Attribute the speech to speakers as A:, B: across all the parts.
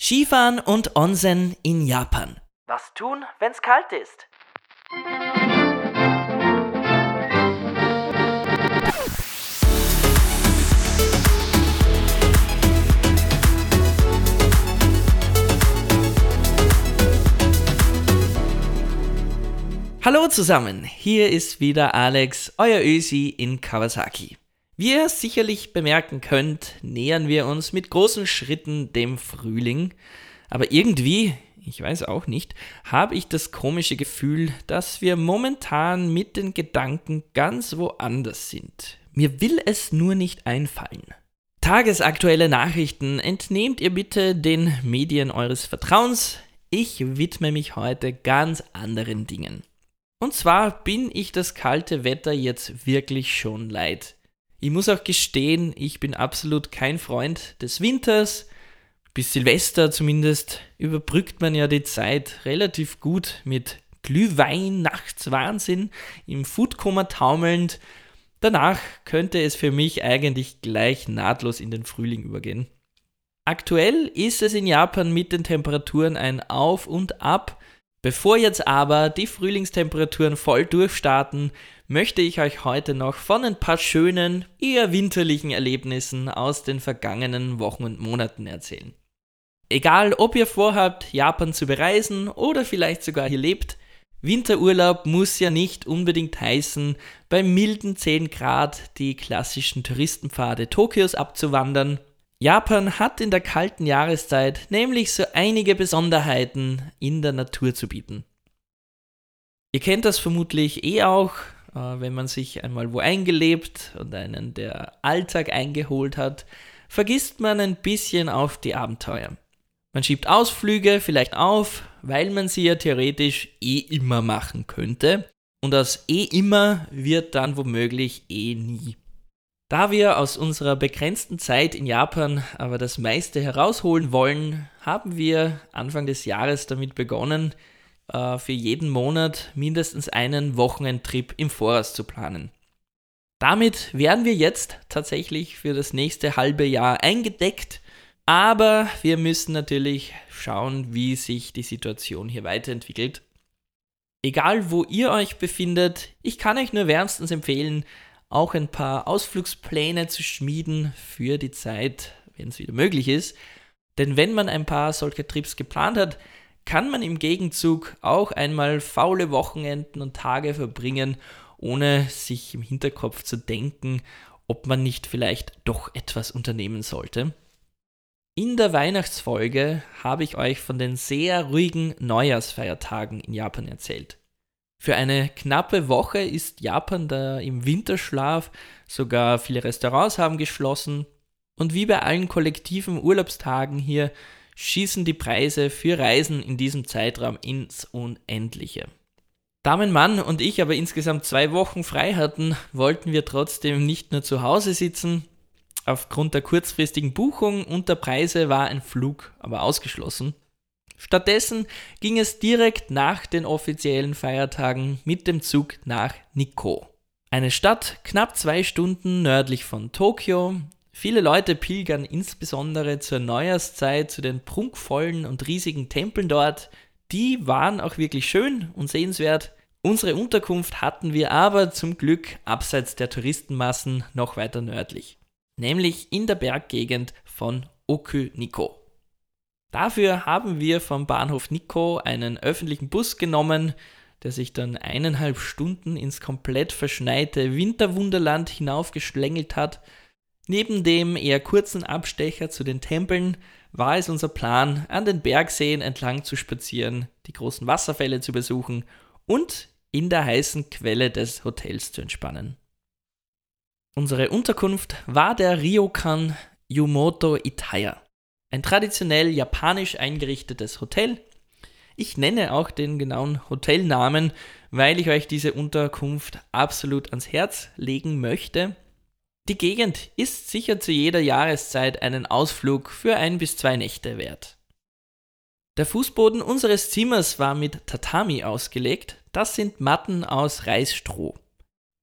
A: Skifahren und Onsen in Japan.
B: Was tun, wenn's kalt ist?
A: Hallo zusammen, hier ist wieder Alex, euer Ösi in Kawasaki. Wie ihr sicherlich bemerken könnt, nähern wir uns mit großen Schritten dem Frühling. Aber irgendwie, ich weiß auch nicht, habe ich das komische Gefühl, dass wir momentan mit den Gedanken ganz woanders sind. Mir will es nur nicht einfallen. Tagesaktuelle Nachrichten entnehmt ihr bitte den Medien eures Vertrauens. Ich widme mich heute ganz anderen Dingen. Und zwar bin ich das kalte Wetter jetzt wirklich schon leid. Ich muss auch gestehen, ich bin absolut kein Freund des Winters. Bis Silvester zumindest überbrückt man ja die Zeit relativ gut mit Glühwein, Nachtswahnsinn, im Foodkoma taumelnd. Danach könnte es für mich eigentlich gleich nahtlos in den Frühling übergehen. Aktuell ist es in Japan mit den Temperaturen ein Auf und Ab. Bevor jetzt aber die Frühlingstemperaturen voll durchstarten, möchte ich euch heute noch von ein paar schönen, eher winterlichen Erlebnissen aus den vergangenen Wochen und Monaten erzählen. Egal, ob ihr vorhabt, Japan zu bereisen oder vielleicht sogar hier lebt, Winterurlaub muss ja nicht unbedingt heißen, bei milden 10 Grad die klassischen Touristenpfade Tokios abzuwandern. Japan hat in der kalten Jahreszeit nämlich so einige Besonderheiten in der Natur zu bieten. Ihr kennt das vermutlich eh auch, wenn man sich einmal wo eingelebt und einen der Alltag eingeholt hat, vergisst man ein bisschen auf die Abenteuer. Man schiebt Ausflüge vielleicht auf, weil man sie ja theoretisch eh immer machen könnte. Und aus eh immer wird dann womöglich eh nie. Da wir aus unserer begrenzten Zeit in Japan aber das meiste herausholen wollen, haben wir Anfang des Jahres damit begonnen, äh, für jeden Monat mindestens einen Wochenendtrip im Voraus zu planen. Damit wären wir jetzt tatsächlich für das nächste halbe Jahr eingedeckt, aber wir müssen natürlich schauen, wie sich die Situation hier weiterentwickelt. Egal wo ihr euch befindet, ich kann euch nur wärmstens empfehlen, auch ein paar Ausflugspläne zu schmieden für die Zeit, wenn es wieder möglich ist. Denn wenn man ein paar solche Trips geplant hat, kann man im Gegenzug auch einmal faule Wochenenden und Tage verbringen, ohne sich im Hinterkopf zu denken, ob man nicht vielleicht doch etwas unternehmen sollte. In der Weihnachtsfolge habe ich euch von den sehr ruhigen Neujahrsfeiertagen in Japan erzählt. Für eine knappe Woche ist Japan da im Winterschlaf, sogar viele Restaurants haben geschlossen und wie bei allen kollektiven Urlaubstagen hier schießen die Preise für Reisen in diesem Zeitraum ins Unendliche. Da mein Mann und ich aber insgesamt zwei Wochen frei hatten, wollten wir trotzdem nicht nur zu Hause sitzen. Aufgrund der kurzfristigen Buchung und der Preise war ein Flug aber ausgeschlossen. Stattdessen ging es direkt nach den offiziellen Feiertagen mit dem Zug nach Nikko. Eine Stadt knapp zwei Stunden nördlich von Tokio, Viele Leute pilgern insbesondere zur Neujahrszeit zu den prunkvollen und riesigen Tempeln dort. Die waren auch wirklich schön und sehenswert. Unsere Unterkunft hatten wir aber zum Glück abseits der Touristenmassen noch weiter nördlich, nämlich in der Berggegend von Oku-Nikko. Dafür haben wir vom Bahnhof Nikko einen öffentlichen Bus genommen, der sich dann eineinhalb Stunden ins komplett verschneite Winterwunderland hinaufgeschlängelt hat Neben dem eher kurzen Abstecher zu den Tempeln war es unser Plan, an den Bergseen entlang zu spazieren, die großen Wasserfälle zu besuchen und in der heißen Quelle des Hotels zu entspannen. Unsere Unterkunft war der Ryokan Yumoto Itaya, ein traditionell japanisch eingerichtetes Hotel. Ich nenne auch den genauen Hotelnamen, weil ich euch diese Unterkunft absolut ans Herz legen möchte. Die Gegend ist sicher zu jeder Jahreszeit einen Ausflug für ein bis zwei Nächte wert. Der Fußboden unseres Zimmers war mit Tatami ausgelegt, das sind Matten aus Reisstroh.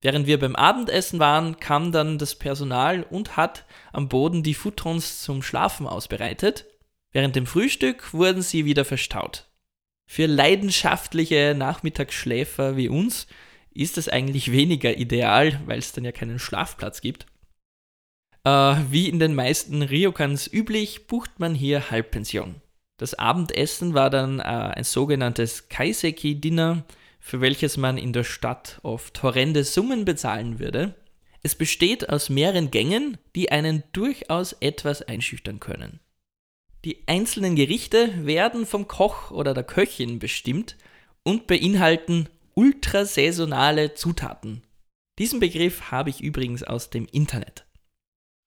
A: Während wir beim Abendessen waren, kam dann das Personal und hat am Boden die Futons zum Schlafen ausbereitet. Während dem Frühstück wurden sie wieder verstaut. Für leidenschaftliche Nachmittagsschläfer wie uns ist das eigentlich weniger ideal, weil es dann ja keinen Schlafplatz gibt. Äh, wie in den meisten Ryokans üblich, bucht man hier Halbpension. Das Abendessen war dann äh, ein sogenanntes Kaiseki-Dinner, für welches man in der Stadt oft horrende Summen bezahlen würde. Es besteht aus mehreren Gängen, die einen durchaus etwas einschüchtern können. Die einzelnen Gerichte werden vom Koch oder der Köchin bestimmt und beinhalten ultrasaisonale Zutaten. Diesen Begriff habe ich übrigens aus dem Internet.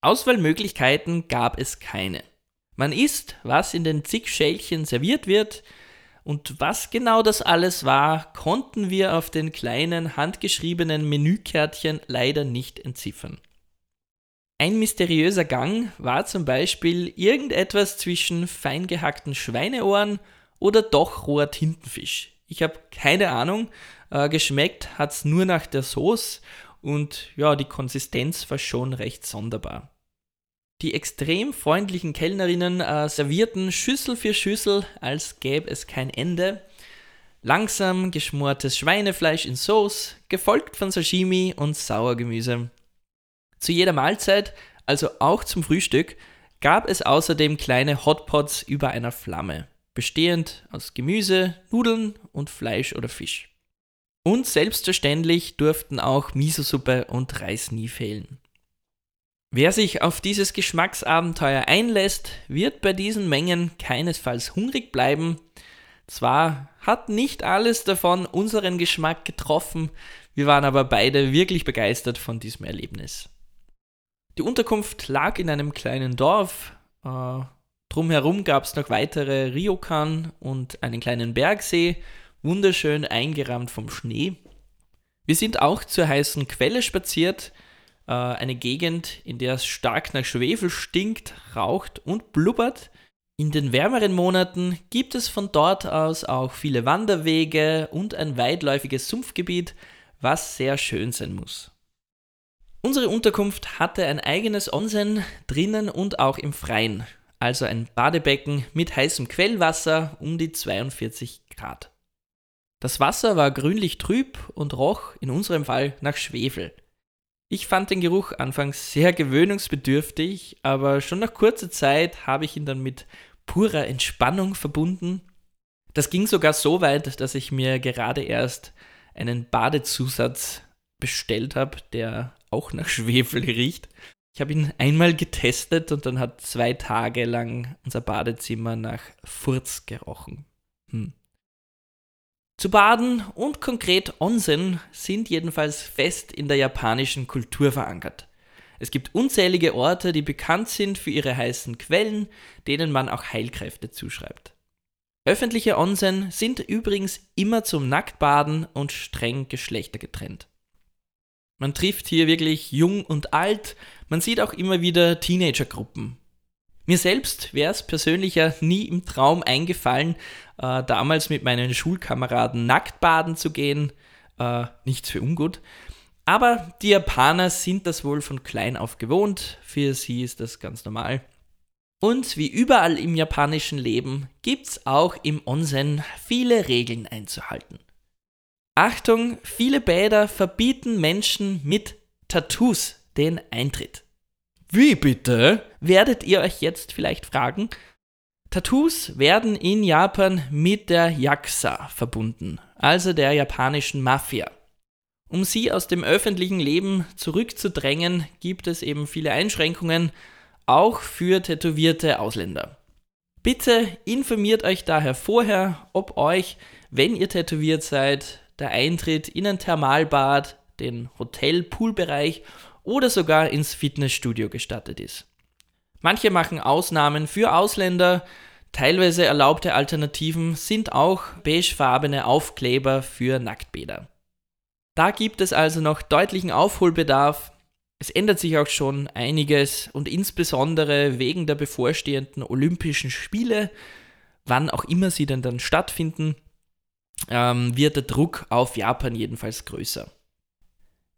A: Auswahlmöglichkeiten gab es keine. Man isst, was in den zig Schälchen serviert wird, und was genau das alles war, konnten wir auf den kleinen handgeschriebenen Menükärtchen leider nicht entziffern. Ein mysteriöser Gang war zum Beispiel irgendetwas zwischen fein gehackten Schweineohren oder doch roher Tintenfisch. Ich habe keine Ahnung, äh, geschmeckt hat es nur nach der Sauce und ja, die Konsistenz war schon recht sonderbar. Die extrem freundlichen Kellnerinnen äh, servierten Schüssel für Schüssel, als gäbe es kein Ende. Langsam geschmortes Schweinefleisch in Sauce, gefolgt von Sashimi und Sauergemüse. Zu jeder Mahlzeit, also auch zum Frühstück, gab es außerdem kleine Hotpots über einer Flamme, bestehend aus Gemüse, Nudeln und Fleisch oder Fisch. Und selbstverständlich durften auch Miso-Suppe und Reis nie fehlen. Wer sich auf dieses Geschmacksabenteuer einlässt, wird bei diesen Mengen keinesfalls hungrig bleiben. Zwar hat nicht alles davon unseren Geschmack getroffen, wir waren aber beide wirklich begeistert von diesem Erlebnis. Die Unterkunft lag in einem kleinen Dorf. Äh, drumherum gab es noch weitere Ryokan und einen kleinen Bergsee, wunderschön eingerahmt vom Schnee. Wir sind auch zur heißen Quelle spaziert, äh, eine Gegend, in der es stark nach Schwefel stinkt, raucht und blubbert. In den wärmeren Monaten gibt es von dort aus auch viele Wanderwege und ein weitläufiges Sumpfgebiet, was sehr schön sein muss. Unsere Unterkunft hatte ein eigenes Onsen drinnen und auch im Freien, also ein Badebecken mit heißem Quellwasser um die 42 Grad. Das Wasser war grünlich trüb und roch in unserem Fall nach Schwefel. Ich fand den Geruch anfangs sehr gewöhnungsbedürftig, aber schon nach kurzer Zeit habe ich ihn dann mit purer Entspannung verbunden. Das ging sogar so weit, dass ich mir gerade erst einen Badezusatz bestellt habe, der auch nach Schwefel riecht. Ich habe ihn einmal getestet und dann hat zwei Tage lang unser Badezimmer nach Furz gerochen. Hm. Zu baden und konkret Onsen sind jedenfalls fest in der japanischen Kultur verankert. Es gibt unzählige Orte, die bekannt sind für ihre heißen Quellen, denen man auch Heilkräfte zuschreibt. Öffentliche Onsen sind übrigens immer zum Nacktbaden und streng geschlechtergetrennt. Man trifft hier wirklich jung und alt. Man sieht auch immer wieder Teenagergruppen. Mir selbst wäre es persönlich ja nie im Traum eingefallen, äh, damals mit meinen Schulkameraden nackt baden zu gehen. Äh, nichts für ungut. Aber die Japaner sind das wohl von klein auf gewohnt. Für sie ist das ganz normal. Und wie überall im japanischen Leben gibt es auch im Onsen viele Regeln einzuhalten. Achtung, viele Bäder verbieten Menschen mit Tattoos den Eintritt. Wie bitte? Werdet ihr euch jetzt vielleicht fragen. Tattoos werden in Japan mit der Yakuza verbunden, also der japanischen Mafia. Um sie aus dem öffentlichen Leben zurückzudrängen, gibt es eben viele Einschränkungen, auch für tätowierte Ausländer. Bitte informiert euch daher vorher, ob euch, wenn ihr tätowiert seid, der Eintritt in ein Thermalbad, den Hotel-Poolbereich oder sogar ins Fitnessstudio gestattet ist. Manche machen Ausnahmen für Ausländer, teilweise erlaubte Alternativen sind auch beigefarbene Aufkleber für Nacktbäder. Da gibt es also noch deutlichen Aufholbedarf. Es ändert sich auch schon einiges und insbesondere wegen der bevorstehenden Olympischen Spiele, wann auch immer sie denn dann stattfinden, ähm, wird der Druck auf Japan jedenfalls größer.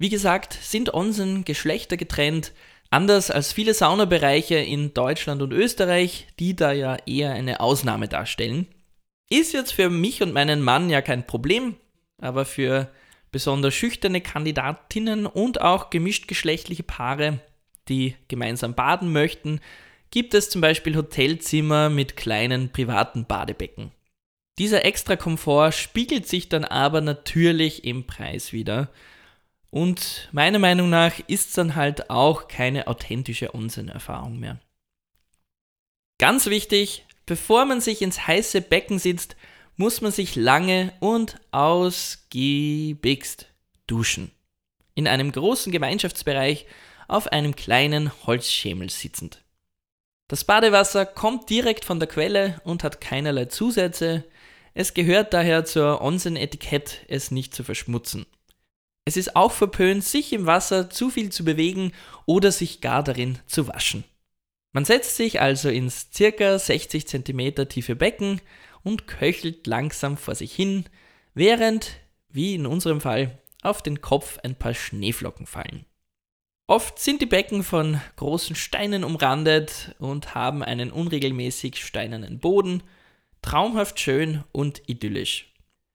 A: Wie gesagt, sind Onsen geschlechtergetrennt, Anders als viele Saunabereiche in Deutschland und Österreich, die da ja eher eine Ausnahme darstellen. Ist jetzt für mich und meinen Mann ja kein Problem, aber für besonders schüchterne Kandidatinnen und auch gemischtgeschlechtliche Paare, die gemeinsam baden möchten, gibt es zum Beispiel Hotelzimmer mit kleinen privaten Badebecken. Dieser extra Komfort spiegelt sich dann aber natürlich im Preis wieder und meiner Meinung nach ist es dann halt auch keine authentische Onsen-Erfahrung mehr. Ganz wichtig, bevor man sich ins heiße Becken sitzt, muss man sich lange und ausgiebigst duschen. In einem großen Gemeinschaftsbereich auf einem kleinen Holzschemel sitzend. Das Badewasser kommt direkt von der Quelle und hat keinerlei Zusätze. Es gehört daher zur Onsen-Etikett, es nicht zu verschmutzen. Es ist auch verpönt, sich im Wasser zu viel zu bewegen oder sich gar darin zu waschen. Man setzt sich also ins circa 60 cm tiefe Becken und köchelt langsam vor sich hin, während, wie in unserem Fall, auf den Kopf ein paar Schneeflocken fallen. Oft sind die Becken von großen Steinen umrandet und haben einen unregelmäßig steinernen Boden, traumhaft schön und idyllisch.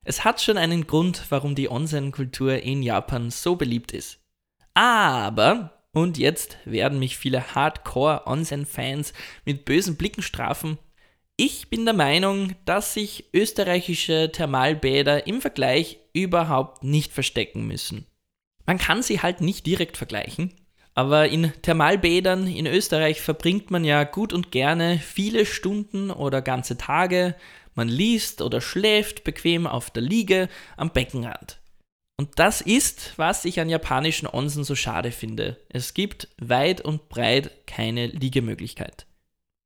A: Es hat schon einen Grund, warum die Onsen-Kultur in Japan so beliebt ist. Aber, und jetzt werden mich viele Hardcore-Onsen-Fans mit bösen Blicken strafen, ich bin der Meinung, dass sich österreichische Thermalbäder im Vergleich überhaupt nicht verstecken müssen. Man kann sie halt nicht direkt vergleichen, aber in Thermalbädern in Österreich verbringt man ja gut und gerne viele Stunden oder ganze Tage, man liest oder schläft bequem auf der Liege am Beckenrand. Und das ist, was ich an japanischen Onsen so schade finde. Es gibt weit und breit keine Liegemöglichkeit.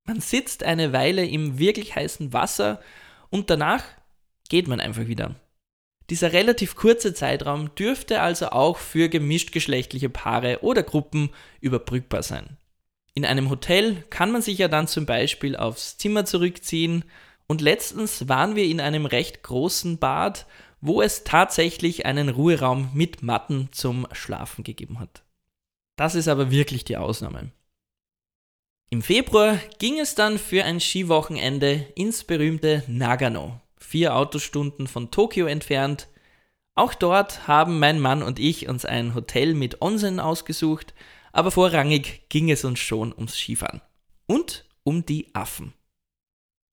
A: Man sitzt eine Weile im wirklich heißen Wasser und danach geht man einfach wieder. Dieser relativ kurze Zeitraum dürfte also auch für gemischtgeschlechtliche Paare oder Gruppen überbrückbar sein. In einem Hotel kann man sich ja dann zum Beispiel aufs Zimmer zurückziehen und letztens waren wir in einem recht großen Bad, wo es tatsächlich einen Ruheraum mit Matten zum Schlafen gegeben hat. Das ist aber wirklich die Ausnahme. Im Februar ging es dann für ein Skiwochenende ins berühmte Nagano, vier Autostunden von Tokio entfernt. Auch dort haben mein Mann und ich uns ein Hotel mit Onsen ausgesucht, aber vorrangig ging es uns schon ums Skifahren und um die Affen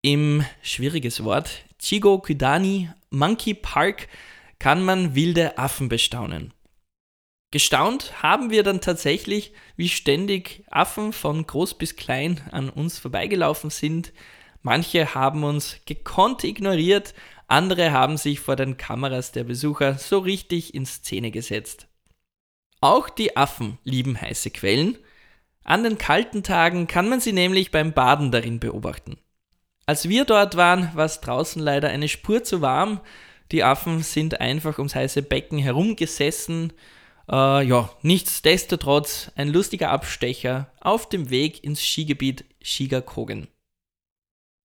A: im schwieriges Wort Chigo Kudani Monkey Park kann man wilde Affen bestaunen. Gestaunt haben wir dann tatsächlich, wie ständig Affen von groß bis klein an uns vorbeigelaufen sind. Manche haben uns gekonnt ignoriert, andere haben sich vor den Kameras der Besucher so richtig in Szene gesetzt. Auch die Affen lieben heiße Quellen. An den kalten Tagen kann man sie nämlich beim Baden darin beobachten. Als wir dort waren, war es draußen leider eine Spur zu warm. Die Affen sind einfach ums heiße Becken herumgesessen. Äh, ja, nichtsdestotrotz ein lustiger Abstecher auf dem Weg ins Skigebiet Shigakogen.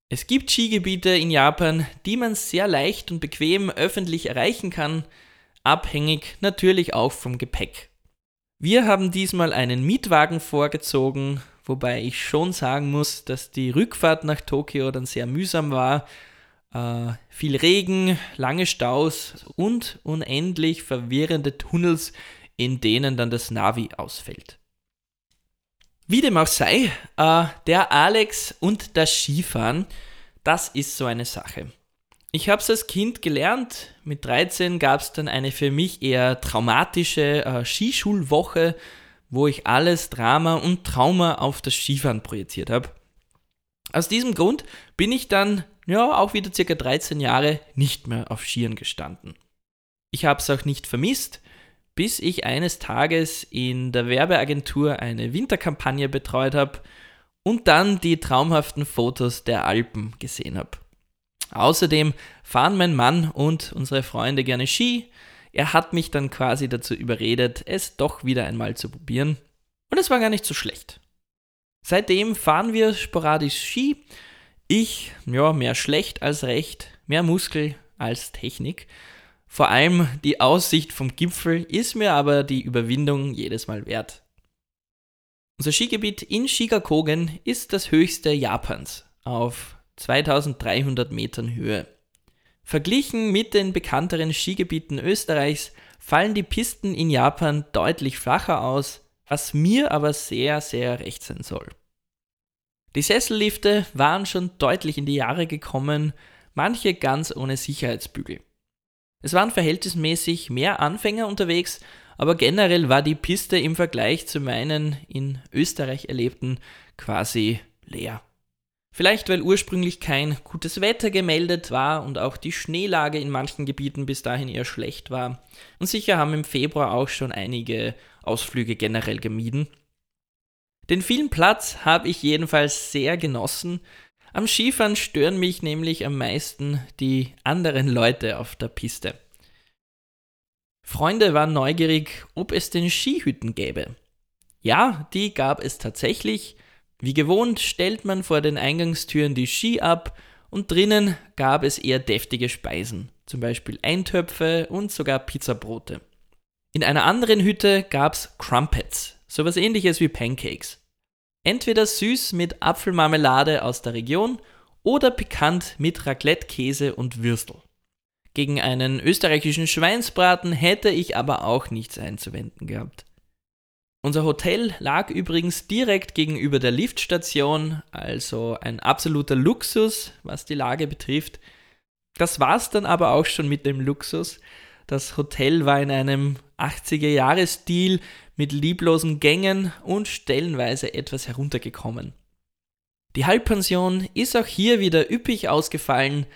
A: Es gibt Skigebiete in Japan, die man sehr leicht und bequem öffentlich erreichen kann, abhängig natürlich auch vom Gepäck. Wir haben diesmal einen Mietwagen vorgezogen wobei ich schon sagen muss, dass die Rückfahrt nach Tokio dann sehr mühsam war. Äh, viel Regen, lange Staus und unendlich verwirrende Tunnels, in denen dann das Navi ausfällt. Wie dem auch sei, äh, der Alex und das Skifahren, das ist so eine Sache. Ich habe es als Kind gelernt. Mit 13 gab es dann eine für mich eher traumatische äh, Skischulwoche wo ich alles Drama und Trauma auf das Skifahren projiziert habe. Aus diesem Grund bin ich dann, ja, auch wieder circa 13 Jahre nicht mehr auf Skiern gestanden. Ich habe es auch nicht vermisst, bis ich eines Tages in der Werbeagentur eine Winterkampagne betreut habe und dann die traumhaften Fotos der Alpen gesehen habe. Außerdem fahren mein Mann und unsere Freunde gerne Ski, er hat mich dann quasi dazu überredet, es doch wieder einmal zu probieren. Und es war gar nicht so schlecht. Seitdem fahren wir sporadisch Ski. Ich, ja, mehr schlecht als recht, mehr Muskel als Technik. Vor allem die Aussicht vom Gipfel ist mir aber die Überwindung jedes Mal wert. Unser Skigebiet in Shigakogen ist das höchste Japans auf 2300 Metern Höhe. Verglichen mit den bekannteren Skigebieten Österreichs fallen die Pisten in Japan deutlich flacher aus, was mir aber sehr, sehr recht sein soll. Die Sessellifte waren schon deutlich in die Jahre gekommen, manche ganz ohne Sicherheitsbügel. Es waren verhältnismäßig mehr Anfänger unterwegs, aber generell war die Piste im Vergleich zu meinen in Österreich erlebten quasi leer. Vielleicht weil ursprünglich kein gutes Wetter gemeldet war und auch die Schneelage in manchen Gebieten bis dahin eher schlecht war. Und sicher haben im Februar auch schon einige Ausflüge generell gemieden. Den vielen Platz habe ich jedenfalls sehr genossen. Am Skifahren stören mich nämlich am meisten die anderen Leute auf der Piste. Freunde waren neugierig, ob es denn Skihütten gäbe. Ja, die gab es tatsächlich. Wie gewohnt stellt man vor den Eingangstüren die Ski ab und drinnen gab es eher deftige Speisen, zum Beispiel Eintöpfe und sogar Pizzabrote. In einer anderen Hütte gab es Crumpets, sowas ähnliches wie Pancakes. Entweder süß mit Apfelmarmelade aus der Region oder pikant mit Raclette-Käse und Würstel. Gegen einen österreichischen Schweinsbraten hätte ich aber auch nichts einzuwenden gehabt. Unser Hotel lag übrigens direkt gegenüber der Liftstation, also ein absoluter Luxus, was die Lage betrifft. Das war's dann aber auch schon mit dem Luxus. Das Hotel war in einem 80er-Jahres-Stil mit lieblosen Gängen und stellenweise etwas heruntergekommen. Die Halbpension ist auch hier wieder üppig ausgefallen,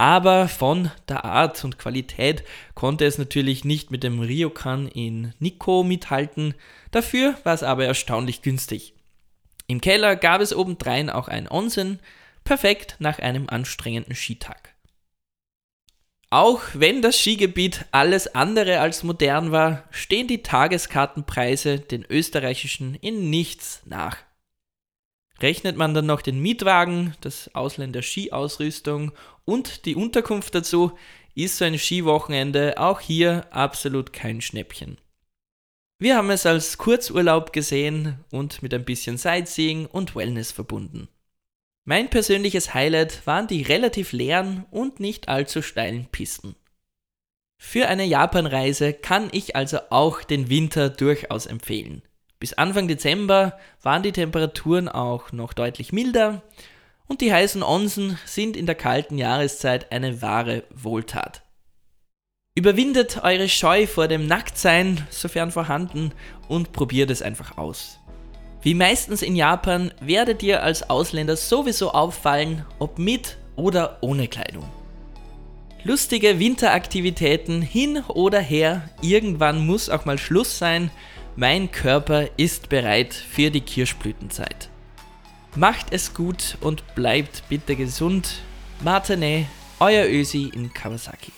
A: aber von der Art und Qualität konnte es natürlich nicht mit dem Ryokan in Nikko mithalten, dafür war es aber erstaunlich günstig. Im Keller gab es obendrein auch ein Onsen, perfekt nach einem anstrengenden Skitag. Auch wenn das Skigebiet alles andere als modern war, stehen die Tageskartenpreise den österreichischen in nichts nach. Rechnet man dann noch den Mietwagen, das Ausländer-Skiausrüstung und die Unterkunft dazu, ist so ein Skiwochenende auch hier absolut kein Schnäppchen. Wir haben es als Kurzurlaub gesehen und mit ein bisschen Sightseeing und Wellness verbunden. Mein persönliches Highlight waren die relativ leeren und nicht allzu steilen Pisten. Für eine Japanreise kann ich also auch den Winter durchaus empfehlen. Bis Anfang Dezember waren die Temperaturen auch noch deutlich milder und die heißen Onsen sind in der kalten Jahreszeit eine wahre Wohltat. Überwindet eure Scheu vor dem Nacktsein, sofern vorhanden, und probiert es einfach aus. Wie meistens in Japan werdet ihr als Ausländer sowieso auffallen, ob mit oder ohne Kleidung. Lustige Winteraktivitäten hin oder her, irgendwann muss auch mal Schluss sein, mein Körper ist bereit für die Kirschblütenzeit. Macht es gut und bleibt bitte gesund. Martene, euer Ösi in Kawasaki.